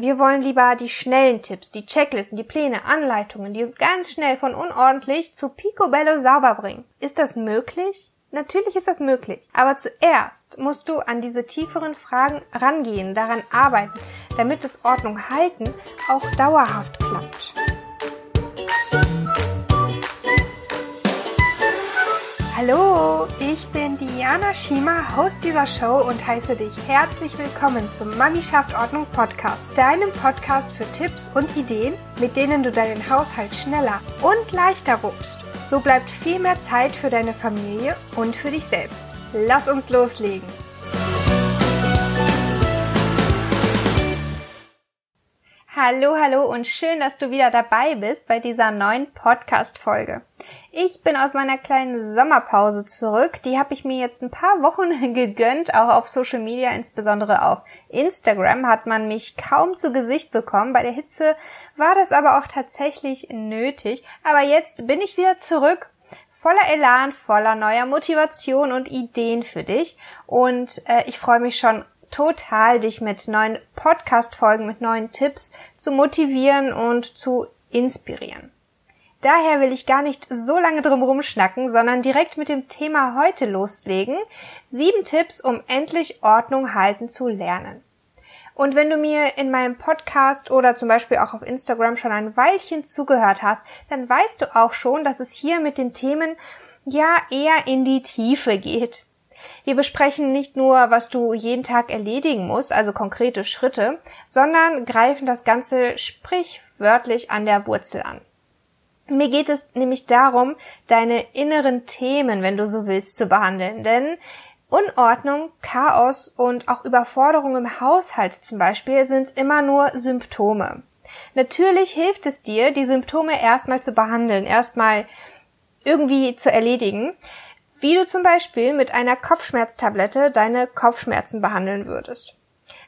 wir wollen lieber die schnellen Tipps, die Checklisten, die Pläne, Anleitungen, die uns ganz schnell von unordentlich zu picobello sauber bringen. Ist das möglich? Natürlich ist das möglich. Aber zuerst musst du an diese tieferen Fragen rangehen, daran arbeiten, damit das Ordnung halten auch dauerhaft klappt. Hallo, ich bin Diana Schima, Host dieser Show und heiße dich herzlich willkommen zum Mami Ordnung Podcast, deinem Podcast für Tipps und Ideen, mit denen du deinen Haushalt schneller und leichter wuppst. So bleibt viel mehr Zeit für deine Familie und für dich selbst. Lass uns loslegen. Hallo, hallo und schön, dass du wieder dabei bist bei dieser neuen Podcast-Folge. Ich bin aus meiner kleinen Sommerpause zurück. Die habe ich mir jetzt ein paar Wochen gegönnt, auch auf Social Media, insbesondere auf Instagram hat man mich kaum zu Gesicht bekommen. Bei der Hitze war das aber auch tatsächlich nötig. Aber jetzt bin ich wieder zurück voller Elan, voller neuer Motivation und Ideen für dich. Und äh, ich freue mich schon total, dich mit neuen Podcast-Folgen, mit neuen Tipps zu motivieren und zu inspirieren. Daher will ich gar nicht so lange drum rumschnacken, sondern direkt mit dem Thema heute loslegen. Sieben Tipps, um endlich Ordnung halten zu lernen. Und wenn du mir in meinem Podcast oder zum Beispiel auch auf Instagram schon ein Weilchen zugehört hast, dann weißt du auch schon, dass es hier mit den Themen ja eher in die Tiefe geht. Wir besprechen nicht nur, was du jeden Tag erledigen musst, also konkrete Schritte, sondern greifen das Ganze sprichwörtlich an der Wurzel an. Mir geht es nämlich darum, deine inneren Themen, wenn du so willst, zu behandeln. Denn Unordnung, Chaos und auch Überforderung im Haushalt zum Beispiel sind immer nur Symptome. Natürlich hilft es dir, die Symptome erstmal zu behandeln, erstmal irgendwie zu erledigen wie du zum Beispiel mit einer Kopfschmerztablette deine Kopfschmerzen behandeln würdest.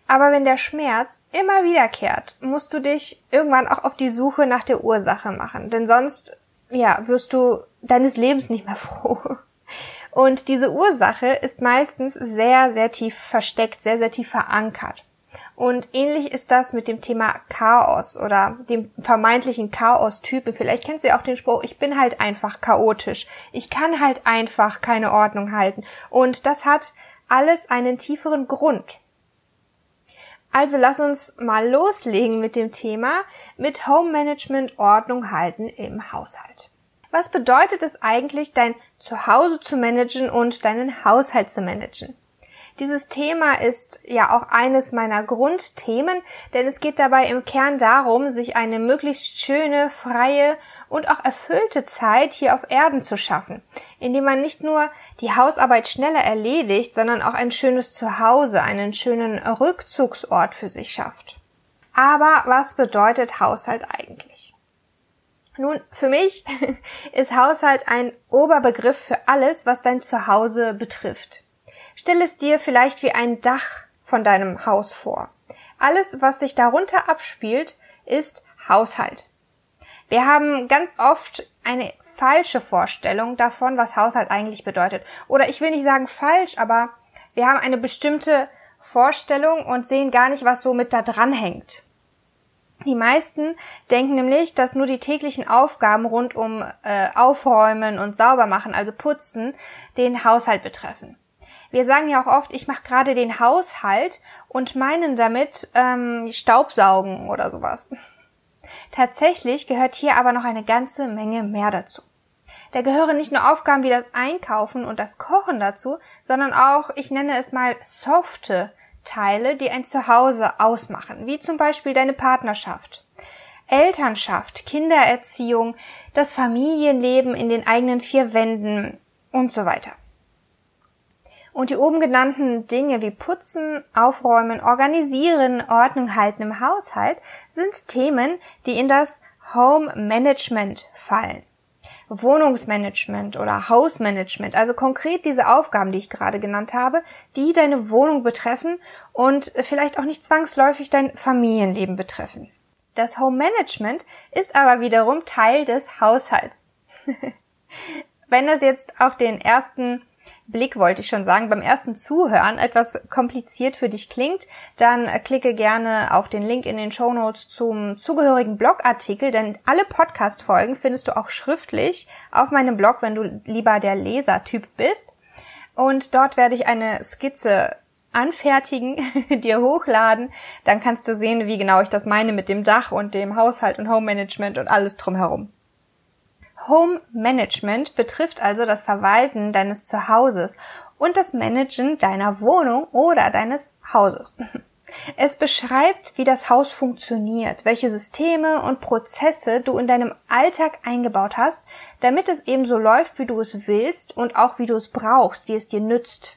Aber wenn der Schmerz immer wiederkehrt, musst du dich irgendwann auch auf die Suche nach der Ursache machen, denn sonst, ja, wirst du deines Lebens nicht mehr froh. Und diese Ursache ist meistens sehr, sehr tief versteckt, sehr, sehr tief verankert. Und ähnlich ist das mit dem Thema Chaos oder dem vermeintlichen Chaos-Typen. Vielleicht kennst du ja auch den Spruch, ich bin halt einfach chaotisch. Ich kann halt einfach keine Ordnung halten. Und das hat alles einen tieferen Grund. Also lass uns mal loslegen mit dem Thema mit Home Management Ordnung halten im Haushalt. Was bedeutet es eigentlich, dein Zuhause zu managen und deinen Haushalt zu managen? Dieses Thema ist ja auch eines meiner Grundthemen, denn es geht dabei im Kern darum, sich eine möglichst schöne, freie und auch erfüllte Zeit hier auf Erden zu schaffen, indem man nicht nur die Hausarbeit schneller erledigt, sondern auch ein schönes Zuhause, einen schönen Rückzugsort für sich schafft. Aber was bedeutet Haushalt eigentlich? Nun, für mich ist Haushalt ein Oberbegriff für alles, was dein Zuhause betrifft. Stell es dir vielleicht wie ein Dach von deinem Haus vor. Alles, was sich darunter abspielt, ist Haushalt. Wir haben ganz oft eine falsche Vorstellung davon, was Haushalt eigentlich bedeutet. Oder ich will nicht sagen falsch, aber wir haben eine bestimmte Vorstellung und sehen gar nicht, was so mit da dran hängt. Die meisten denken nämlich, dass nur die täglichen Aufgaben rund um äh, Aufräumen und Saubermachen, also Putzen, den Haushalt betreffen. Wir sagen ja auch oft, ich mache gerade den Haushalt und meinen damit ähm, Staubsaugen oder sowas. Tatsächlich gehört hier aber noch eine ganze Menge mehr dazu. Da gehören nicht nur Aufgaben wie das Einkaufen und das Kochen dazu, sondern auch, ich nenne es mal softe Teile, die ein Zuhause ausmachen, wie zum Beispiel deine Partnerschaft. Elternschaft, Kindererziehung, das Familienleben in den eigenen vier Wänden und so weiter. Und die oben genannten Dinge wie Putzen, Aufräumen, Organisieren, Ordnung halten im Haushalt sind Themen, die in das Home Management fallen. Wohnungsmanagement oder Hausmanagement, also konkret diese Aufgaben, die ich gerade genannt habe, die deine Wohnung betreffen und vielleicht auch nicht zwangsläufig dein Familienleben betreffen. Das Home Management ist aber wiederum Teil des Haushalts. Wenn das jetzt auf den ersten Blick wollte ich schon sagen, beim ersten Zuhören etwas kompliziert für dich klingt, dann klicke gerne auf den Link in den Show Notes zum zugehörigen Blogartikel, denn alle Podcast-Folgen findest du auch schriftlich auf meinem Blog, wenn du lieber der Lesertyp bist. Und dort werde ich eine Skizze anfertigen, dir hochladen, dann kannst du sehen, wie genau ich das meine mit dem Dach und dem Haushalt und Home Management und alles drumherum. Home Management betrifft also das Verwalten deines Zuhauses und das Managen deiner Wohnung oder deines Hauses. Es beschreibt, wie das Haus funktioniert, welche Systeme und Prozesse du in deinem Alltag eingebaut hast, damit es eben so läuft, wie du es willst und auch wie du es brauchst, wie es dir nützt.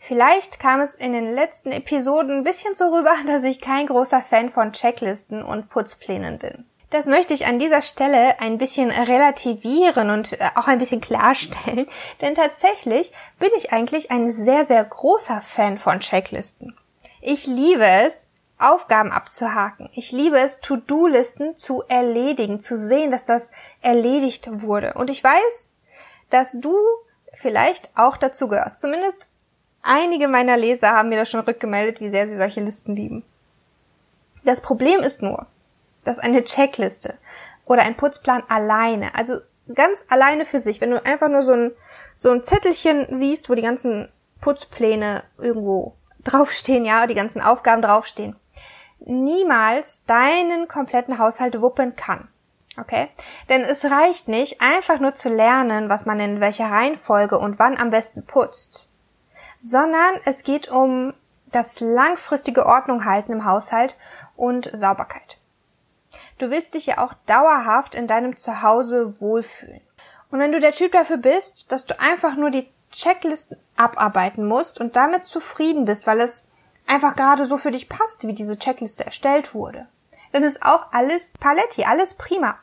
Vielleicht kam es in den letzten Episoden ein bisschen so rüber, dass ich kein großer Fan von Checklisten und Putzplänen bin. Das möchte ich an dieser Stelle ein bisschen relativieren und äh, auch ein bisschen klarstellen, denn tatsächlich bin ich eigentlich ein sehr, sehr großer Fan von Checklisten. Ich liebe es, Aufgaben abzuhaken. Ich liebe es, To-Do-Listen zu erledigen, zu sehen, dass das erledigt wurde. Und ich weiß, dass du vielleicht auch dazu gehörst. Zumindest einige meiner Leser haben mir das schon rückgemeldet, wie sehr sie solche Listen lieben. Das Problem ist nur, dass eine Checkliste oder ein Putzplan alleine, also ganz alleine für sich, wenn du einfach nur so ein, so ein Zettelchen siehst, wo die ganzen Putzpläne irgendwo draufstehen, ja, die ganzen Aufgaben draufstehen, niemals deinen kompletten Haushalt wuppen kann. Okay? Denn es reicht nicht, einfach nur zu lernen, was man in welcher Reihenfolge und wann am besten putzt, sondern es geht um das langfristige Ordnung halten im Haushalt und Sauberkeit. Du willst dich ja auch dauerhaft in deinem Zuhause wohlfühlen. Und wenn du der Typ dafür bist, dass du einfach nur die Checklisten abarbeiten musst und damit zufrieden bist, weil es einfach gerade so für dich passt, wie diese Checkliste erstellt wurde, dann ist auch alles Paletti, alles prima.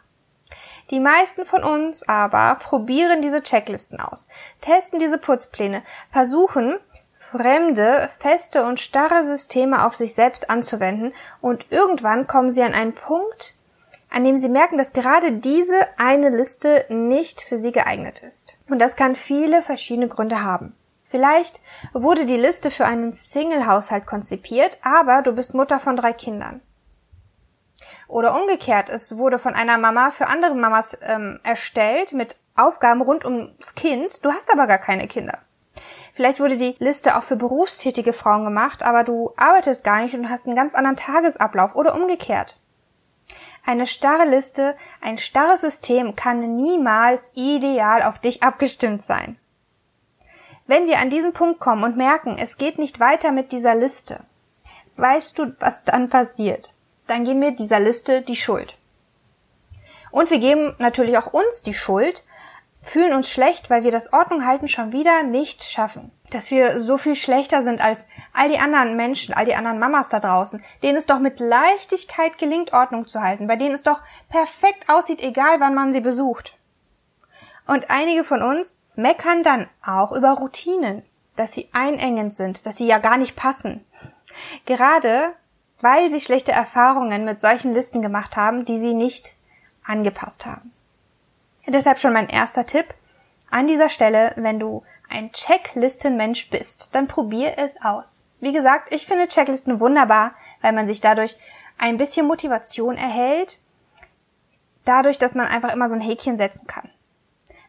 Die meisten von uns aber probieren diese Checklisten aus, testen diese Putzpläne, versuchen, fremde, feste und starre Systeme auf sich selbst anzuwenden und irgendwann kommen sie an einen Punkt, an dem sie merken, dass gerade diese eine Liste nicht für sie geeignet ist. Und das kann viele verschiedene Gründe haben. Vielleicht wurde die Liste für einen Single-Haushalt konzipiert, aber du bist Mutter von drei Kindern. Oder umgekehrt, es wurde von einer Mama für andere Mamas ähm, erstellt mit Aufgaben rund ums Kind, du hast aber gar keine Kinder. Vielleicht wurde die Liste auch für berufstätige Frauen gemacht, aber du arbeitest gar nicht und hast einen ganz anderen Tagesablauf oder umgekehrt. Eine starre Liste, ein starres System kann niemals ideal auf dich abgestimmt sein. Wenn wir an diesen Punkt kommen und merken, es geht nicht weiter mit dieser Liste, weißt du, was dann passiert? Dann geben wir dieser Liste die Schuld. Und wir geben natürlich auch uns die Schuld, fühlen uns schlecht, weil wir das Ordnung halten schon wieder nicht schaffen. Dass wir so viel schlechter sind als all die anderen Menschen, all die anderen Mamas da draußen, denen es doch mit Leichtigkeit gelingt, Ordnung zu halten, bei denen es doch perfekt aussieht, egal wann man sie besucht. Und einige von uns meckern dann auch über Routinen, dass sie einengend sind, dass sie ja gar nicht passen. Gerade weil sie schlechte Erfahrungen mit solchen Listen gemacht haben, die sie nicht angepasst haben. Deshalb schon mein erster Tipp. An dieser Stelle, wenn du ein Checklistenmensch bist, dann probier es aus. Wie gesagt, ich finde Checklisten wunderbar, weil man sich dadurch ein bisschen Motivation erhält, dadurch, dass man einfach immer so ein Häkchen setzen kann.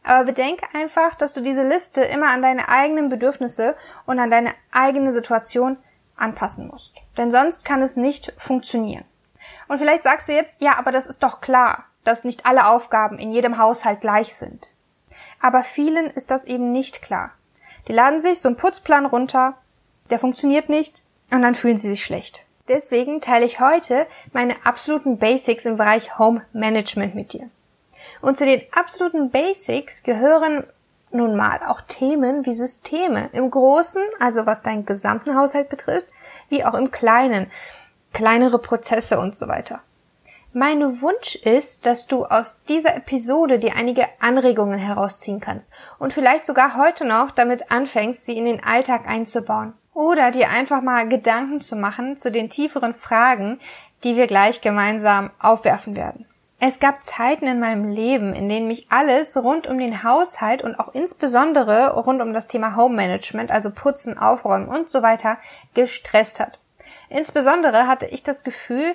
Aber bedenke einfach, dass du diese Liste immer an deine eigenen Bedürfnisse und an deine eigene Situation anpassen musst. Denn sonst kann es nicht funktionieren. Und vielleicht sagst du jetzt, ja, aber das ist doch klar dass nicht alle Aufgaben in jedem Haushalt gleich sind. Aber vielen ist das eben nicht klar. Die laden sich so einen Putzplan runter, der funktioniert nicht und dann fühlen sie sich schlecht. Deswegen teile ich heute meine absoluten Basics im Bereich Home Management mit dir. Und zu den absoluten Basics gehören nun mal auch Themen wie Systeme im Großen, also was deinen gesamten Haushalt betrifft, wie auch im Kleinen, kleinere Prozesse und so weiter. Mein Wunsch ist, dass du aus dieser Episode dir einige Anregungen herausziehen kannst und vielleicht sogar heute noch damit anfängst, sie in den Alltag einzubauen. Oder dir einfach mal Gedanken zu machen zu den tieferen Fragen, die wir gleich gemeinsam aufwerfen werden. Es gab Zeiten in meinem Leben, in denen mich alles rund um den Haushalt und auch insbesondere rund um das Thema Home Management, also Putzen, Aufräumen und so weiter, gestresst hat. Insbesondere hatte ich das Gefühl,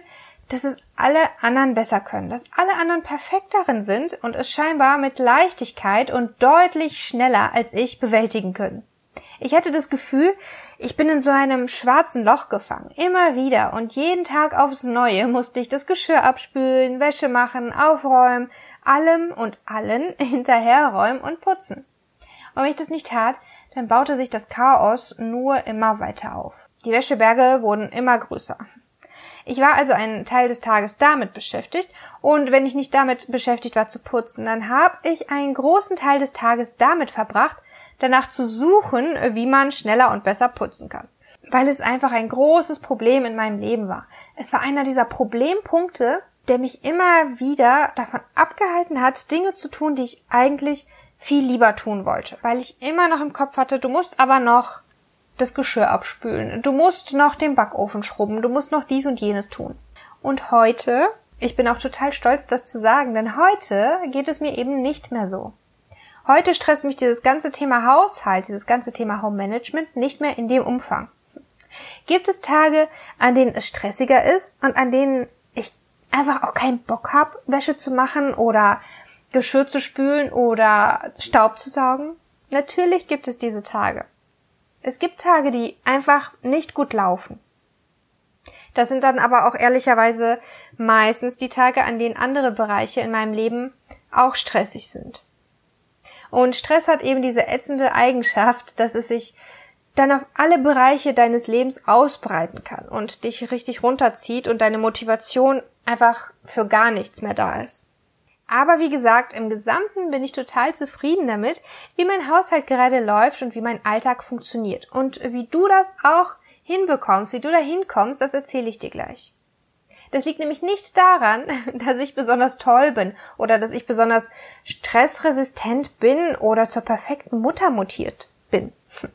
dass es alle anderen besser können, dass alle anderen perfekt darin sind und es scheinbar mit Leichtigkeit und deutlich schneller als ich bewältigen können. Ich hatte das Gefühl, ich bin in so einem schwarzen Loch gefangen. Immer wieder und jeden Tag aufs Neue musste ich das Geschirr abspülen, Wäsche machen, aufräumen, allem und allen hinterherräumen und putzen. Und wenn ich das nicht tat, dann baute sich das Chaos nur immer weiter auf. Die Wäscheberge wurden immer größer. Ich war also einen Teil des Tages damit beschäftigt und wenn ich nicht damit beschäftigt war zu putzen, dann habe ich einen großen Teil des Tages damit verbracht, danach zu suchen, wie man schneller und besser putzen kann. Weil es einfach ein großes Problem in meinem Leben war. Es war einer dieser Problempunkte, der mich immer wieder davon abgehalten hat, Dinge zu tun, die ich eigentlich viel lieber tun wollte. Weil ich immer noch im Kopf hatte, du musst aber noch das Geschirr abspülen, du musst noch den Backofen schrubben, du musst noch dies und jenes tun. Und heute, ich bin auch total stolz, das zu sagen, denn heute geht es mir eben nicht mehr so. Heute stresst mich dieses ganze Thema Haushalt, dieses ganze Thema Home Management nicht mehr in dem Umfang. Gibt es Tage, an denen es stressiger ist und an denen ich einfach auch keinen Bock habe, Wäsche zu machen oder Geschirr zu spülen oder Staub zu saugen? Natürlich gibt es diese Tage. Es gibt Tage, die einfach nicht gut laufen. Das sind dann aber auch ehrlicherweise meistens die Tage, an denen andere Bereiche in meinem Leben auch stressig sind. Und Stress hat eben diese ätzende Eigenschaft, dass es sich dann auf alle Bereiche deines Lebens ausbreiten kann und dich richtig runterzieht und deine Motivation einfach für gar nichts mehr da ist. Aber wie gesagt, im Gesamten bin ich total zufrieden damit, wie mein Haushalt gerade läuft und wie mein Alltag funktioniert. Und wie du das auch hinbekommst, wie du da hinkommst, das erzähle ich dir gleich. Das liegt nämlich nicht daran, dass ich besonders toll bin oder dass ich besonders stressresistent bin oder zur perfekten Mutter mutiert bin.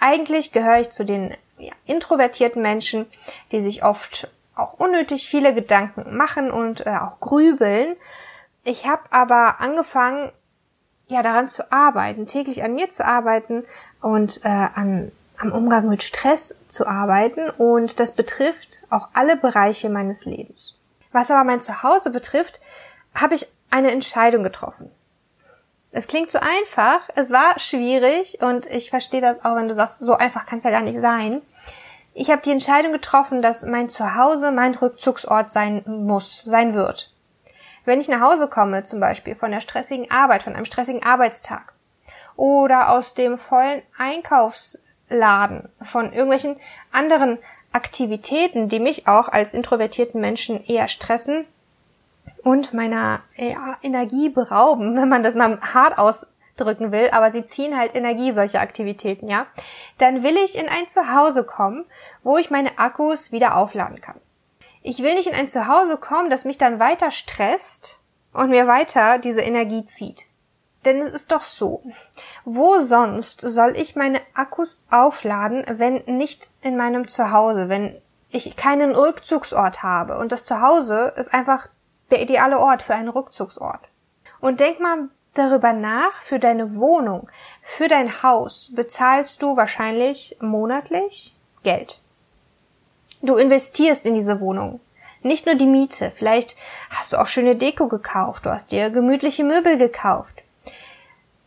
Eigentlich gehöre ich zu den ja, introvertierten Menschen, die sich oft auch unnötig viele Gedanken machen und äh, auch grübeln. Ich habe aber angefangen, ja, daran zu arbeiten, täglich an mir zu arbeiten und äh, an am Umgang mit Stress zu arbeiten und das betrifft auch alle Bereiche meines Lebens. Was aber mein Zuhause betrifft, habe ich eine Entscheidung getroffen. Es klingt so einfach, es war schwierig und ich verstehe das auch, wenn du sagst, so einfach kann es ja gar nicht sein. Ich habe die Entscheidung getroffen, dass mein Zuhause mein Rückzugsort sein muss, sein wird. Wenn ich nach Hause komme, zum Beispiel von der stressigen Arbeit, von einem stressigen Arbeitstag oder aus dem vollen Einkaufs Laden, von irgendwelchen anderen Aktivitäten, die mich auch als introvertierten Menschen eher stressen und meiner ja, Energie berauben, wenn man das mal hart ausdrücken will, aber sie ziehen halt Energie, solche Aktivitäten, ja, dann will ich in ein Zuhause kommen, wo ich meine Akkus wieder aufladen kann. Ich will nicht in ein Zuhause kommen, das mich dann weiter stresst und mir weiter diese Energie zieht. Denn es ist doch so. Wo sonst soll ich meine Akkus aufladen, wenn nicht in meinem Zuhause, wenn ich keinen Rückzugsort habe? Und das Zuhause ist einfach der ideale Ort für einen Rückzugsort. Und denk mal darüber nach, für deine Wohnung, für dein Haus bezahlst du wahrscheinlich monatlich Geld. Du investierst in diese Wohnung. Nicht nur die Miete, vielleicht hast du auch schöne Deko gekauft, du hast dir gemütliche Möbel gekauft.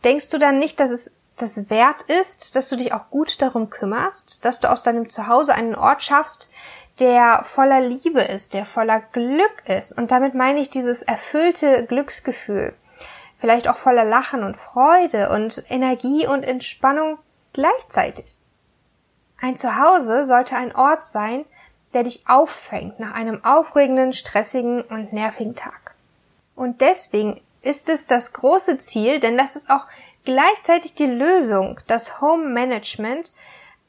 Denkst du dann nicht, dass es das wert ist, dass du dich auch gut darum kümmerst, dass du aus deinem Zuhause einen Ort schaffst, der voller Liebe ist, der voller Glück ist. Und damit meine ich dieses erfüllte Glücksgefühl. Vielleicht auch voller Lachen und Freude und Energie und Entspannung gleichzeitig. Ein Zuhause sollte ein Ort sein, der dich auffängt nach einem aufregenden, stressigen und nervigen Tag. Und deswegen ist es das große Ziel, denn das ist auch gleichzeitig die Lösung, das Home Management,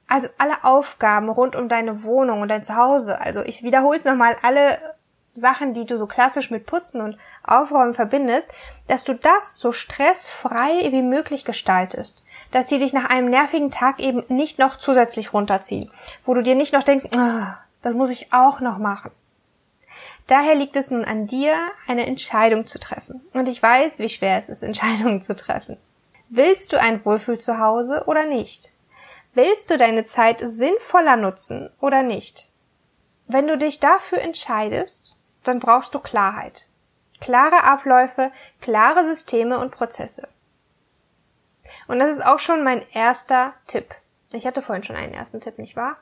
also alle Aufgaben rund um deine Wohnung und dein Zuhause. Also ich wiederhole es nochmal, alle Sachen, die du so klassisch mit Putzen und Aufräumen verbindest, dass du das so stressfrei wie möglich gestaltest. Dass sie dich nach einem nervigen Tag eben nicht noch zusätzlich runterziehen. Wo du dir nicht noch denkst, oh, das muss ich auch noch machen. Daher liegt es nun an dir, eine Entscheidung zu treffen. Und ich weiß, wie schwer es ist, Entscheidungen zu treffen. Willst du ein Wohlfühl zu Hause oder nicht? Willst du deine Zeit sinnvoller nutzen oder nicht? Wenn du dich dafür entscheidest, dann brauchst du Klarheit. Klare Abläufe, klare Systeme und Prozesse. Und das ist auch schon mein erster Tipp. Ich hatte vorhin schon einen ersten Tipp, nicht wahr?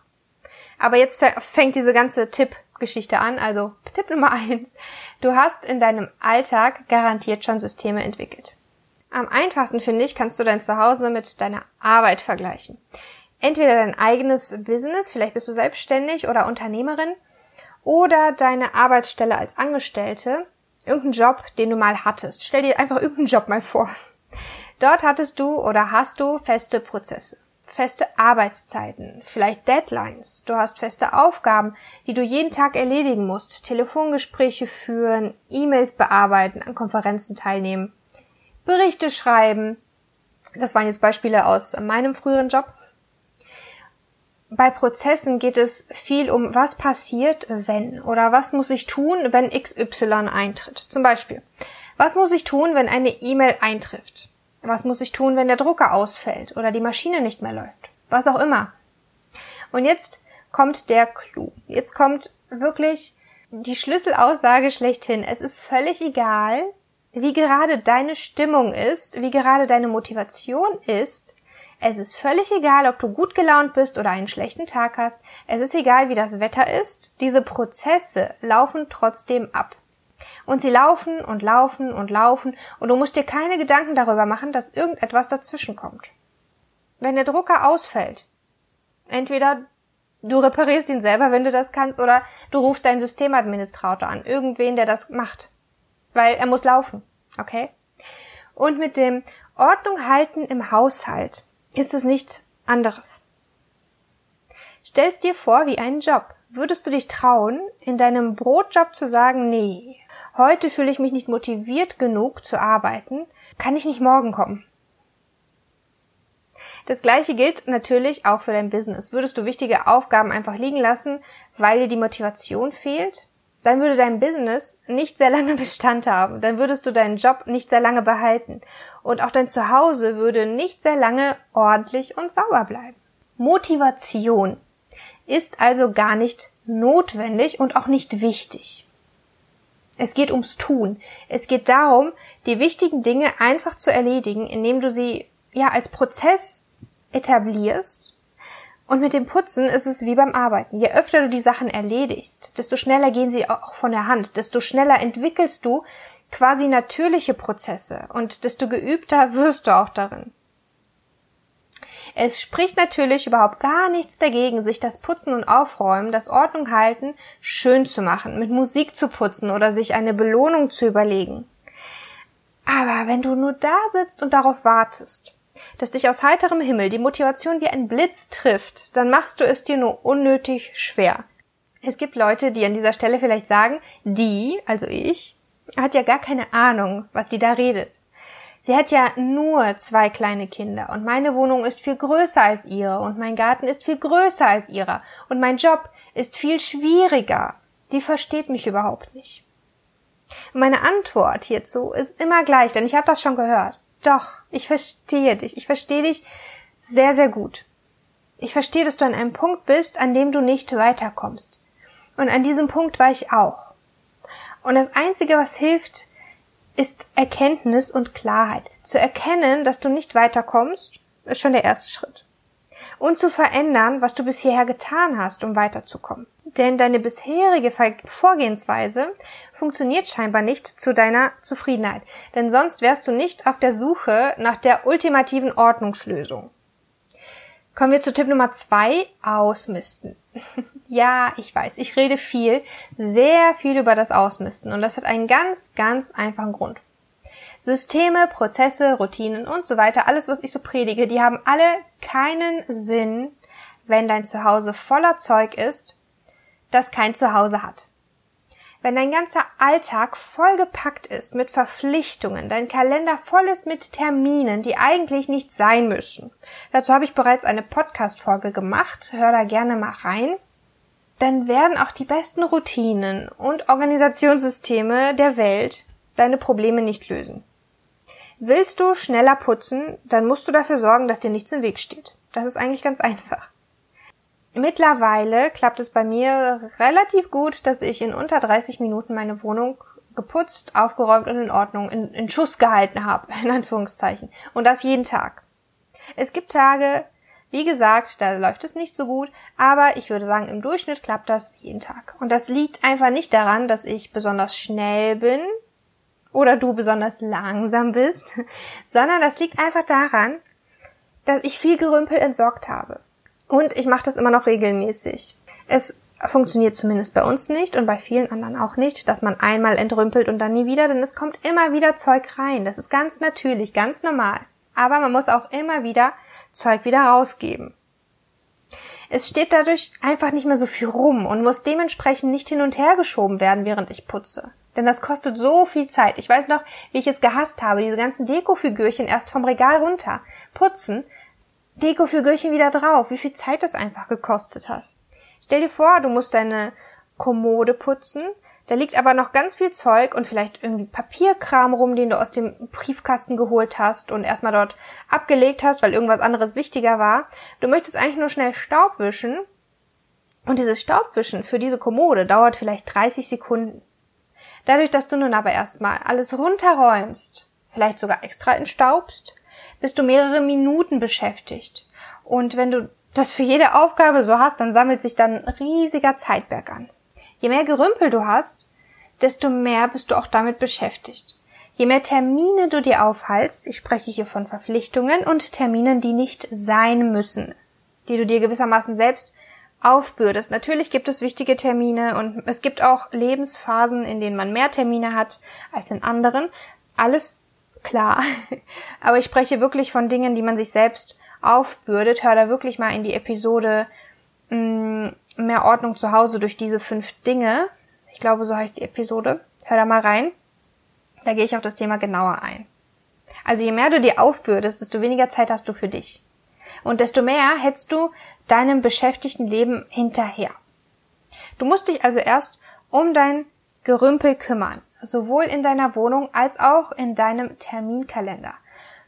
Aber jetzt fängt diese ganze Tipp-Geschichte an. Also Tipp Nummer eins. Du hast in deinem Alltag garantiert schon Systeme entwickelt. Am einfachsten finde ich, kannst du dein Zuhause mit deiner Arbeit vergleichen entweder dein eigenes Business, vielleicht bist du selbstständig oder Unternehmerin, oder deine Arbeitsstelle als Angestellte, irgendeinen Job, den du mal hattest. Stell dir einfach irgendeinen Job mal vor. Dort hattest du oder hast du feste Prozesse, feste Arbeitszeiten, vielleicht Deadlines. Du hast feste Aufgaben, die du jeden Tag erledigen musst, Telefongespräche führen, E-Mails bearbeiten, an Konferenzen teilnehmen, Berichte schreiben. Das waren jetzt Beispiele aus meinem früheren Job bei Prozessen geht es viel um, was passiert, wenn oder was muss ich tun, wenn XY eintritt. Zum Beispiel, was muss ich tun, wenn eine E-Mail eintrifft? Was muss ich tun, wenn der Drucker ausfällt oder die Maschine nicht mehr läuft? Was auch immer. Und jetzt kommt der Clou. Jetzt kommt wirklich die Schlüsselaussage schlechthin. Es ist völlig egal, wie gerade deine Stimmung ist, wie gerade deine Motivation ist, es ist völlig egal, ob du gut gelaunt bist oder einen schlechten Tag hast. Es ist egal, wie das Wetter ist. Diese Prozesse laufen trotzdem ab. Und sie laufen und laufen und laufen und du musst dir keine Gedanken darüber machen, dass irgendetwas dazwischen kommt. Wenn der Drucker ausfällt, entweder du reparierst ihn selber, wenn du das kannst, oder du rufst deinen Systemadministrator an, irgendwen, der das macht. Weil er muss laufen, okay? Und mit dem Ordnung halten im Haushalt ist es nichts anderes. Stellst dir vor wie einen Job. Würdest du dich trauen, in deinem Brotjob zu sagen, nee, heute fühle ich mich nicht motiviert genug zu arbeiten, kann ich nicht morgen kommen? Das gleiche gilt natürlich auch für dein Business. Würdest du wichtige Aufgaben einfach liegen lassen, weil dir die Motivation fehlt? dann würde dein Business nicht sehr lange Bestand haben. Dann würdest du deinen Job nicht sehr lange behalten. Und auch dein Zuhause würde nicht sehr lange ordentlich und sauber bleiben. Motivation ist also gar nicht notwendig und auch nicht wichtig. Es geht ums Tun. Es geht darum, die wichtigen Dinge einfach zu erledigen, indem du sie ja als Prozess etablierst und mit dem Putzen ist es wie beim Arbeiten. Je öfter du die Sachen erledigst, desto schneller gehen sie auch von der Hand, desto schneller entwickelst du quasi natürliche Prozesse und desto geübter wirst du auch darin. Es spricht natürlich überhaupt gar nichts dagegen, sich das Putzen und Aufräumen, das Ordnung halten, schön zu machen, mit Musik zu putzen oder sich eine Belohnung zu überlegen. Aber wenn du nur da sitzt und darauf wartest, dass dich aus heiterem Himmel die Motivation wie ein Blitz trifft, dann machst du es dir nur unnötig schwer. Es gibt Leute, die an dieser Stelle vielleicht sagen, die, also ich, hat ja gar keine Ahnung, was die da redet. Sie hat ja nur zwei kleine Kinder und meine Wohnung ist viel größer als ihre und mein Garten ist viel größer als ihrer und mein Job ist viel schwieriger. Die versteht mich überhaupt nicht. Meine Antwort hierzu ist immer gleich, denn ich habe das schon gehört. Doch, ich verstehe dich. Ich verstehe dich sehr, sehr gut. Ich verstehe, dass du an einem Punkt bist, an dem du nicht weiterkommst. Und an diesem Punkt war ich auch. Und das Einzige, was hilft, ist Erkenntnis und Klarheit. Zu erkennen, dass du nicht weiterkommst, ist schon der erste Schritt und zu verändern, was du bisher getan hast, um weiterzukommen. Denn deine bisherige Vorgehensweise funktioniert scheinbar nicht zu deiner Zufriedenheit. Denn sonst wärst du nicht auf der Suche nach der ultimativen Ordnungslösung. Kommen wir zu Tipp Nummer zwei, ausmisten. Ja, ich weiß, ich rede viel, sehr viel über das Ausmisten und das hat einen ganz, ganz einfachen Grund. Systeme, Prozesse, Routinen und so weiter, alles, was ich so predige, die haben alle keinen Sinn, wenn dein Zuhause voller Zeug ist, das kein Zuhause hat. Wenn dein ganzer Alltag vollgepackt ist mit Verpflichtungen, dein Kalender voll ist mit Terminen, die eigentlich nicht sein müssen. Dazu habe ich bereits eine Podcast-Folge gemacht, hör da gerne mal rein. dann werden auch die besten Routinen und Organisationssysteme der Welt deine Probleme nicht lösen. Willst du schneller putzen, dann musst du dafür sorgen, dass dir nichts im Weg steht. Das ist eigentlich ganz einfach. Mittlerweile klappt es bei mir relativ gut, dass ich in unter 30 Minuten meine Wohnung geputzt, aufgeräumt und in Ordnung, in, in Schuss gehalten habe, in Anführungszeichen. Und das jeden Tag. Es gibt Tage, wie gesagt, da läuft es nicht so gut, aber ich würde sagen, im Durchschnitt klappt das jeden Tag. Und das liegt einfach nicht daran, dass ich besonders schnell bin oder du besonders langsam bist, sondern das liegt einfach daran, dass ich viel Gerümpel entsorgt habe. Und ich mache das immer noch regelmäßig. Es funktioniert zumindest bei uns nicht und bei vielen anderen auch nicht, dass man einmal entrümpelt und dann nie wieder, denn es kommt immer wieder Zeug rein. Das ist ganz natürlich, ganz normal. Aber man muss auch immer wieder Zeug wieder rausgeben. Es steht dadurch einfach nicht mehr so viel rum und muss dementsprechend nicht hin und her geschoben werden, während ich putze. Denn das kostet so viel Zeit. Ich weiß noch, wie ich es gehasst habe, diese ganzen Dekofigürchen erst vom Regal runter. Putzen, Dekofigürchen wieder drauf. Wie viel Zeit das einfach gekostet hat. Stell dir vor, du musst deine Kommode putzen, da liegt aber noch ganz viel Zeug und vielleicht irgendwie Papierkram rum, den du aus dem Briefkasten geholt hast und erstmal dort abgelegt hast, weil irgendwas anderes wichtiger war. Du möchtest eigentlich nur schnell Staub wischen. Und dieses Staubwischen für diese Kommode dauert vielleicht 30 Sekunden. Dadurch, dass du nun aber erstmal alles runterräumst, vielleicht sogar extra entstaubst, bist du mehrere Minuten beschäftigt. Und wenn du das für jede Aufgabe so hast, dann sammelt sich dann riesiger Zeitberg an. Je mehr Gerümpel du hast, desto mehr bist du auch damit beschäftigt. Je mehr Termine du dir aufhalst, ich spreche hier von Verpflichtungen und Terminen, die nicht sein müssen, die du dir gewissermaßen selbst aufbürdest. Natürlich gibt es wichtige Termine und es gibt auch Lebensphasen, in denen man mehr Termine hat als in anderen. Alles klar. Aber ich spreche wirklich von Dingen, die man sich selbst aufbürdet. Hör da wirklich mal in die Episode mh, mm, mehr Ordnung zu Hause durch diese fünf Dinge. Ich glaube, so heißt die Episode. Hör da mal rein. Da gehe ich auf das Thema genauer ein. Also je mehr du dir aufbürdest, desto weniger Zeit hast du für dich. Und desto mehr hättest du deinem beschäftigten Leben hinterher. Du musst dich also erst um dein Gerümpel kümmern, sowohl in deiner Wohnung als auch in deinem Terminkalender,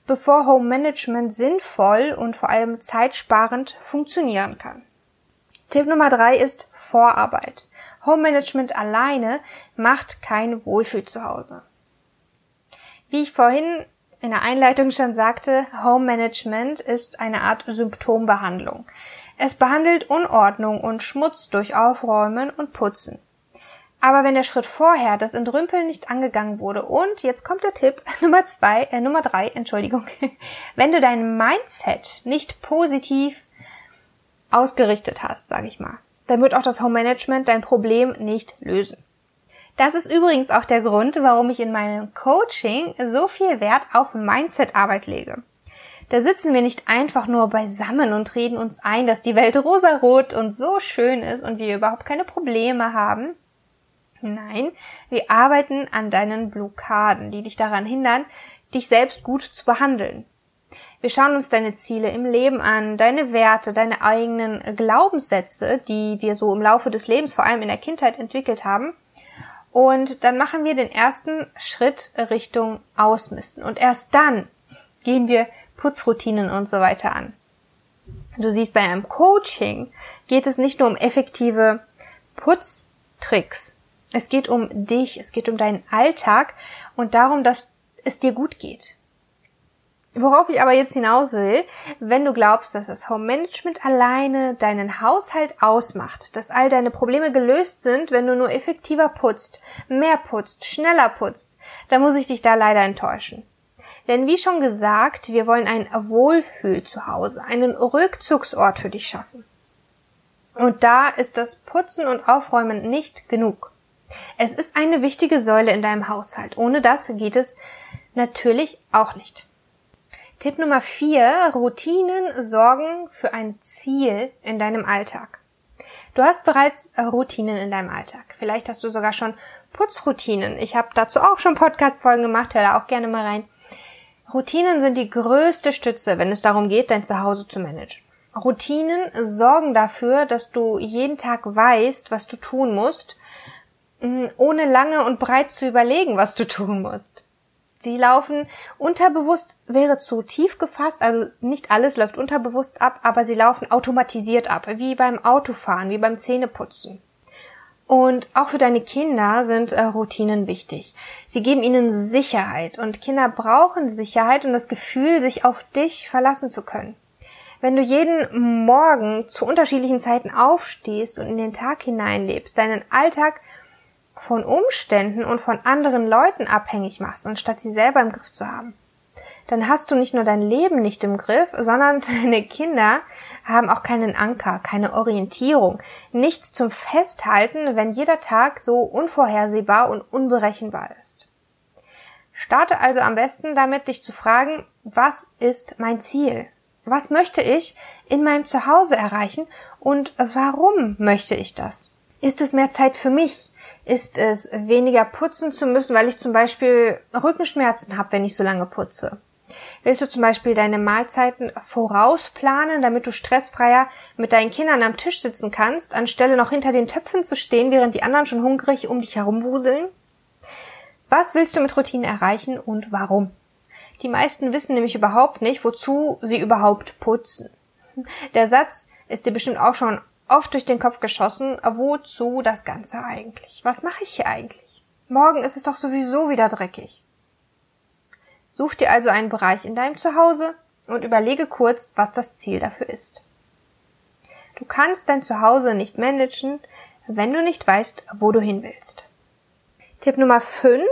bevor Home Management sinnvoll und vor allem zeitsparend funktionieren kann. Tipp Nummer drei ist Vorarbeit. Home Management alleine macht kein Wohlfühl zu Hause. Wie ich vorhin in der Einleitung schon sagte, Home Management ist eine Art Symptombehandlung. Es behandelt Unordnung und Schmutz durch Aufräumen und Putzen. Aber wenn der Schritt vorher, das Entrümpeln, nicht angegangen wurde und jetzt kommt der Tipp Nummer zwei, äh, Nummer drei, Entschuldigung, wenn du dein Mindset nicht positiv ausgerichtet hast, sage ich mal, dann wird auch das Home Management dein Problem nicht lösen. Das ist übrigens auch der Grund, warum ich in meinem Coaching so viel Wert auf Mindset-Arbeit lege. Da sitzen wir nicht einfach nur beisammen und reden uns ein, dass die Welt rosarot und so schön ist und wir überhaupt keine Probleme haben. Nein, wir arbeiten an deinen Blockaden, die dich daran hindern, dich selbst gut zu behandeln. Wir schauen uns deine Ziele im Leben an, deine Werte, deine eigenen Glaubenssätze, die wir so im Laufe des Lebens, vor allem in der Kindheit entwickelt haben. Und dann machen wir den ersten Schritt Richtung Ausmisten. Und erst dann gehen wir Putzroutinen und so weiter an. Du siehst, bei einem Coaching geht es nicht nur um effektive Putztricks. Es geht um dich, es geht um deinen Alltag und darum, dass es dir gut geht. Worauf ich aber jetzt hinaus will, wenn du glaubst, dass das Home Management alleine deinen Haushalt ausmacht, dass all deine Probleme gelöst sind, wenn du nur effektiver putzt, mehr putzt, schneller putzt, dann muss ich dich da leider enttäuschen. Denn wie schon gesagt, wir wollen ein Wohlfühl zu Hause, einen Rückzugsort für dich schaffen. Und da ist das Putzen und Aufräumen nicht genug. Es ist eine wichtige Säule in deinem Haushalt. Ohne das geht es natürlich auch nicht. Tipp Nummer vier: Routinen sorgen für ein Ziel in deinem Alltag. Du hast bereits Routinen in deinem Alltag. Vielleicht hast du sogar schon Putzroutinen. Ich habe dazu auch schon Podcast-Folgen gemacht, hör da auch gerne mal rein. Routinen sind die größte Stütze, wenn es darum geht, dein Zuhause zu managen. Routinen sorgen dafür, dass du jeden Tag weißt, was du tun musst, ohne lange und breit zu überlegen, was du tun musst. Sie laufen unterbewusst, wäre zu tief gefasst, also nicht alles läuft unterbewusst ab, aber sie laufen automatisiert ab, wie beim Autofahren, wie beim Zähneputzen. Und auch für deine Kinder sind äh, Routinen wichtig. Sie geben ihnen Sicherheit und Kinder brauchen Sicherheit und das Gefühl, sich auf dich verlassen zu können. Wenn du jeden Morgen zu unterschiedlichen Zeiten aufstehst und in den Tag hineinlebst, deinen Alltag von Umständen und von anderen Leuten abhängig machst, anstatt sie selber im Griff zu haben, dann hast du nicht nur dein Leben nicht im Griff, sondern deine Kinder haben auch keinen Anker, keine Orientierung, nichts zum Festhalten, wenn jeder Tag so unvorhersehbar und unberechenbar ist. Starte also am besten damit, dich zu fragen, was ist mein Ziel? Was möchte ich in meinem Zuhause erreichen und warum möchte ich das? Ist es mehr Zeit für mich? Ist es weniger putzen zu müssen, weil ich zum Beispiel Rückenschmerzen habe, wenn ich so lange putze? Willst du zum Beispiel deine Mahlzeiten vorausplanen, damit du stressfreier mit deinen Kindern am Tisch sitzen kannst, anstelle noch hinter den Töpfen zu stehen, während die anderen schon hungrig um dich herumwuseln? Was willst du mit Routinen erreichen und warum? Die meisten wissen nämlich überhaupt nicht, wozu sie überhaupt putzen. Der Satz ist dir bestimmt auch schon oft durch den Kopf geschossen, wozu das Ganze eigentlich? Was mache ich hier eigentlich? Morgen ist es doch sowieso wieder dreckig. Such dir also einen Bereich in deinem Zuhause und überlege kurz, was das Ziel dafür ist. Du kannst dein Zuhause nicht managen, wenn du nicht weißt, wo du hin willst. Tipp Nummer 5.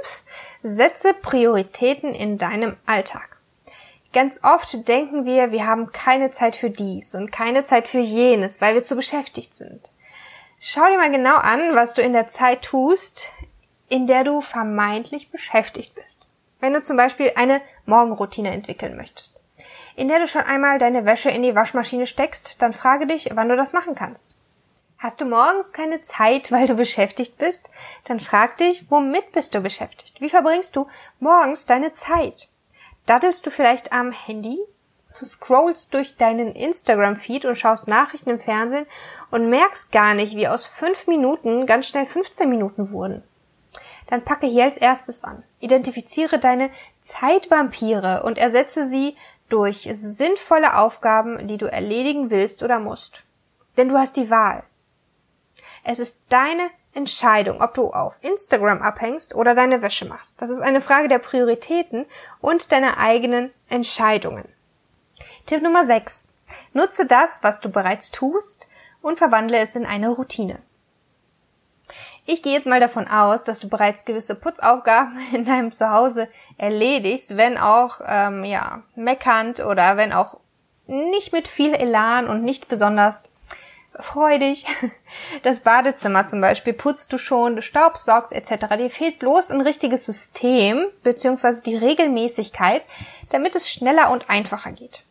Setze Prioritäten in deinem Alltag. Ganz oft denken wir, wir haben keine Zeit für dies und keine Zeit für jenes, weil wir zu beschäftigt sind. Schau dir mal genau an, was du in der Zeit tust, in der du vermeintlich beschäftigt bist. Wenn du zum Beispiel eine Morgenroutine entwickeln möchtest, in der du schon einmal deine Wäsche in die Waschmaschine steckst, dann frage dich, wann du das machen kannst. Hast du morgens keine Zeit, weil du beschäftigt bist? Dann frag dich, womit bist du beschäftigt? Wie verbringst du morgens deine Zeit? Daddelst du vielleicht am Handy? Scrollst durch deinen Instagram-Feed und schaust Nachrichten im Fernsehen und merkst gar nicht, wie aus fünf Minuten ganz schnell 15 Minuten wurden dann packe hier als erstes an. Identifiziere deine Zeitvampire und ersetze sie durch sinnvolle Aufgaben, die du erledigen willst oder musst. Denn du hast die Wahl. Es ist deine Entscheidung, ob du auf Instagram abhängst oder deine Wäsche machst. Das ist eine Frage der Prioritäten und deiner eigenen Entscheidungen. Tipp Nummer 6. Nutze das, was du bereits tust und verwandle es in eine Routine. Ich gehe jetzt mal davon aus, dass du bereits gewisse Putzaufgaben in deinem Zuhause erledigst, wenn auch ähm, ja meckernd oder wenn auch nicht mit viel Elan und nicht besonders freudig. Das Badezimmer zum Beispiel putzt du schon, du staubsaugst etc. Dir fehlt bloß ein richtiges System bzw. die Regelmäßigkeit, damit es schneller und einfacher geht.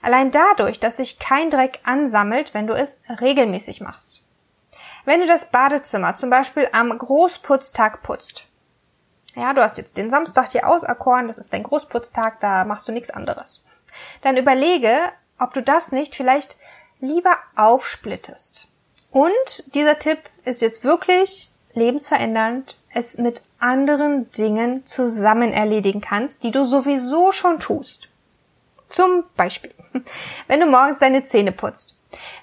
Allein dadurch, dass sich kein Dreck ansammelt, wenn du es regelmäßig machst. Wenn du das Badezimmer zum Beispiel am Großputztag putzt, ja, du hast jetzt den Samstag hier auserkoren, das ist dein Großputztag, da machst du nichts anderes. Dann überlege, ob du das nicht vielleicht lieber aufsplittest. Und dieser Tipp ist jetzt wirklich lebensverändernd, es mit anderen Dingen zusammen erledigen kannst, die du sowieso schon tust. Zum Beispiel, wenn du morgens deine Zähne putzt,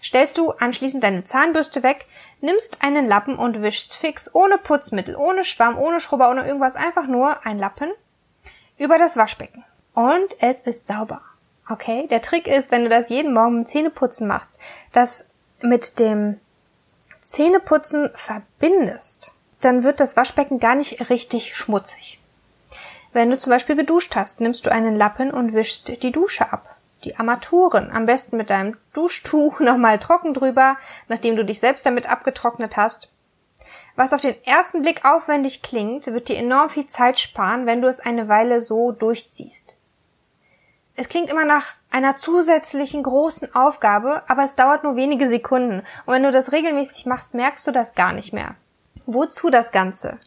stellst du anschließend deine Zahnbürste weg, nimmst einen Lappen und wischst fix, ohne Putzmittel, ohne Schwamm, ohne Schrubber, ohne irgendwas, einfach nur ein Lappen über das Waschbecken. Und es ist sauber. Okay? Der Trick ist, wenn du das jeden Morgen mit Zähneputzen machst, das mit dem Zähneputzen verbindest, dann wird das Waschbecken gar nicht richtig schmutzig. Wenn du zum Beispiel geduscht hast, nimmst du einen Lappen und wischst die Dusche ab die Armaturen am besten mit deinem Duschtuch nochmal trocken drüber, nachdem du dich selbst damit abgetrocknet hast. Was auf den ersten Blick aufwendig klingt, wird dir enorm viel Zeit sparen, wenn du es eine Weile so durchziehst. Es klingt immer nach einer zusätzlichen großen Aufgabe, aber es dauert nur wenige Sekunden und wenn du das regelmäßig machst, merkst du das gar nicht mehr. Wozu das Ganze?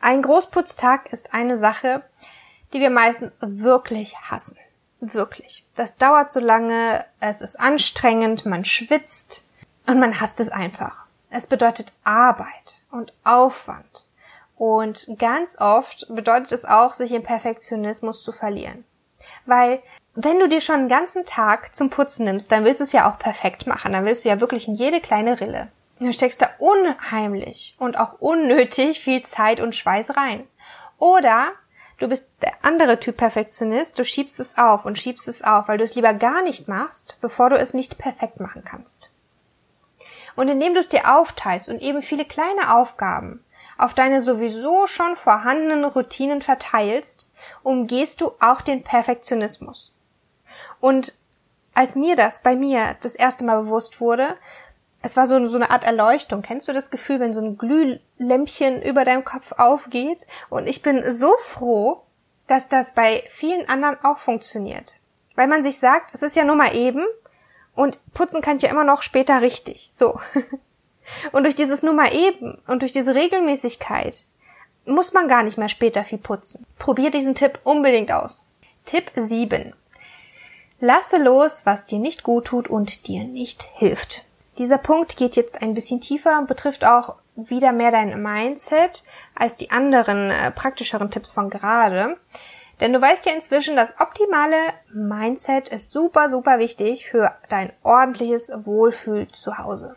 Ein Großputztag ist eine Sache, die wir meistens wirklich hassen. Wirklich. Das dauert so lange, es ist anstrengend, man schwitzt und man hasst es einfach. Es bedeutet Arbeit und Aufwand. Und ganz oft bedeutet es auch, sich im Perfektionismus zu verlieren. Weil wenn du dir schon einen ganzen Tag zum Putzen nimmst, dann willst du es ja auch perfekt machen. Dann willst du ja wirklich in jede kleine Rille. Du steckst da unheimlich und auch unnötig viel Zeit und Schweiß rein. Oder du bist der andere Typ Perfektionist, du schiebst es auf und schiebst es auf, weil du es lieber gar nicht machst, bevor du es nicht perfekt machen kannst. Und indem du es dir aufteilst und eben viele kleine Aufgaben auf deine sowieso schon vorhandenen Routinen verteilst, umgehst du auch den Perfektionismus. Und als mir das bei mir das erste Mal bewusst wurde, es war so, so eine Art Erleuchtung. Kennst du das Gefühl, wenn so ein Glühlämpchen über deinem Kopf aufgeht? Und ich bin so froh, dass das bei vielen anderen auch funktioniert. Weil man sich sagt, es ist ja nur mal eben und putzen kann ich ja immer noch später richtig. So. Und durch dieses nur mal eben und durch diese Regelmäßigkeit muss man gar nicht mehr später viel putzen. Probier diesen Tipp unbedingt aus. Tipp 7. Lasse los, was dir nicht gut tut und dir nicht hilft. Dieser Punkt geht jetzt ein bisschen tiefer und betrifft auch wieder mehr dein Mindset als die anderen äh, praktischeren Tipps von gerade. Denn du weißt ja inzwischen, das optimale Mindset ist super, super wichtig für dein ordentliches Wohlfühl zu Hause.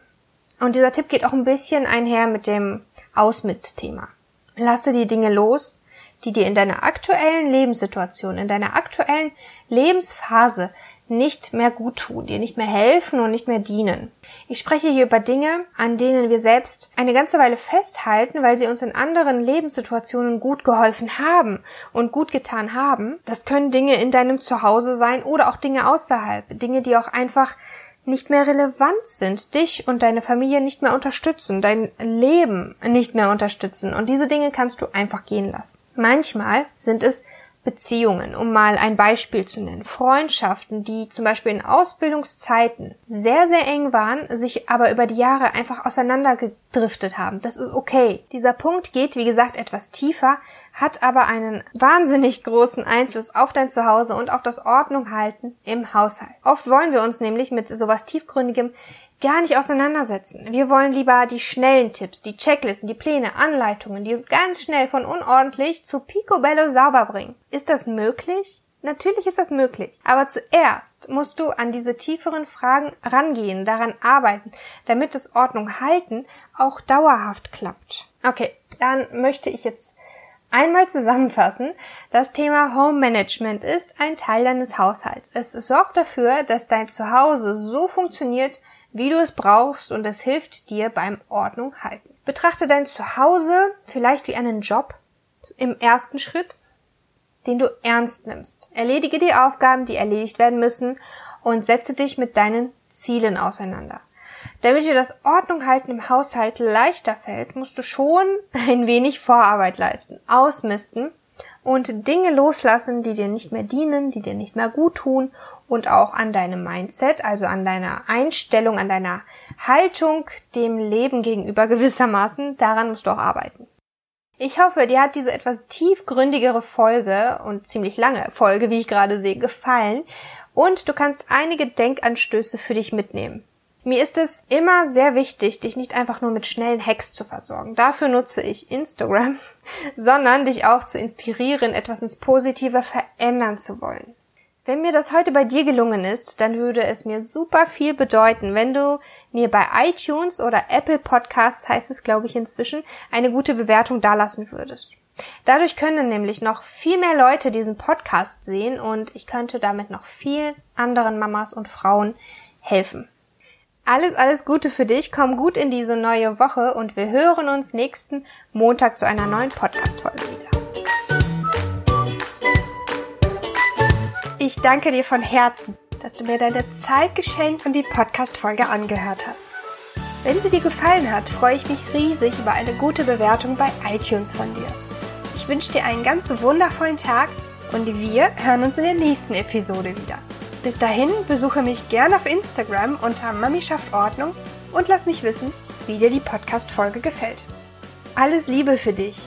Und dieser Tipp geht auch ein bisschen einher mit dem Ausmistthema. Lasse die Dinge los, die dir in deiner aktuellen Lebenssituation, in deiner aktuellen Lebensphase nicht mehr gut tun, dir nicht mehr helfen und nicht mehr dienen. Ich spreche hier über Dinge, an denen wir selbst eine ganze Weile festhalten, weil sie uns in anderen Lebenssituationen gut geholfen haben und gut getan haben. Das können Dinge in deinem Zuhause sein oder auch Dinge außerhalb, Dinge, die auch einfach nicht mehr relevant sind, dich und deine Familie nicht mehr unterstützen, dein Leben nicht mehr unterstützen. Und diese Dinge kannst du einfach gehen lassen. Manchmal sind es Beziehungen, um mal ein Beispiel zu nennen. Freundschaften, die zum Beispiel in Ausbildungszeiten sehr, sehr eng waren, sich aber über die Jahre einfach auseinandergedriftet haben. Das ist okay. Dieser Punkt geht, wie gesagt, etwas tiefer, hat aber einen wahnsinnig großen Einfluss auf dein Zuhause und auf das Ordnung halten im Haushalt. Oft wollen wir uns nämlich mit sowas tiefgründigem gar nicht auseinandersetzen. Wir wollen lieber die schnellen Tipps, die Checklisten, die Pläne, Anleitungen, die uns ganz schnell von unordentlich zu picobello sauber bringen. Ist das möglich? Natürlich ist das möglich. Aber zuerst musst du an diese tieferen Fragen rangehen, daran arbeiten, damit das Ordnung halten auch dauerhaft klappt. Okay, dann möchte ich jetzt Einmal zusammenfassen, das Thema Home Management ist ein Teil deines Haushalts. Es sorgt dafür, dass dein Zuhause so funktioniert, wie du es brauchst und es hilft dir beim Ordnung halten. Betrachte dein Zuhause vielleicht wie einen Job im ersten Schritt, den du ernst nimmst. Erledige die Aufgaben, die erledigt werden müssen und setze dich mit deinen Zielen auseinander. Damit dir das Ordnung halten im Haushalt leichter fällt, musst du schon ein wenig Vorarbeit leisten, ausmisten und Dinge loslassen, die dir nicht mehr dienen, die dir nicht mehr gut tun und auch an deinem Mindset, also an deiner Einstellung, an deiner Haltung dem Leben gegenüber gewissermaßen, daran musst du auch arbeiten. Ich hoffe, dir hat diese etwas tiefgründigere Folge und ziemlich lange Folge, wie ich gerade sehe, gefallen und du kannst einige Denkanstöße für dich mitnehmen. Mir ist es immer sehr wichtig, dich nicht einfach nur mit schnellen Hacks zu versorgen. Dafür nutze ich Instagram, sondern dich auch zu inspirieren, etwas ins Positive verändern zu wollen. Wenn mir das heute bei dir gelungen ist, dann würde es mir super viel bedeuten, wenn du mir bei iTunes oder Apple Podcasts heißt es, glaube ich, inzwischen, eine gute Bewertung dalassen würdest. Dadurch können nämlich noch viel mehr Leute diesen Podcast sehen und ich könnte damit noch viel anderen Mamas und Frauen helfen. Alles, alles Gute für dich, komm gut in diese neue Woche und wir hören uns nächsten Montag zu einer neuen Podcast-Folge wieder. Ich danke dir von Herzen, dass du mir deine Zeit geschenkt und die Podcast-Folge angehört hast. Wenn sie dir gefallen hat, freue ich mich riesig über eine gute Bewertung bei iTunes von dir. Ich wünsche dir einen ganz wundervollen Tag und wir hören uns in der nächsten Episode wieder. Bis dahin besuche mich gerne auf Instagram unter Mami schafft Ordnung und lass mich wissen, wie dir die Podcast-Folge gefällt. Alles Liebe für dich!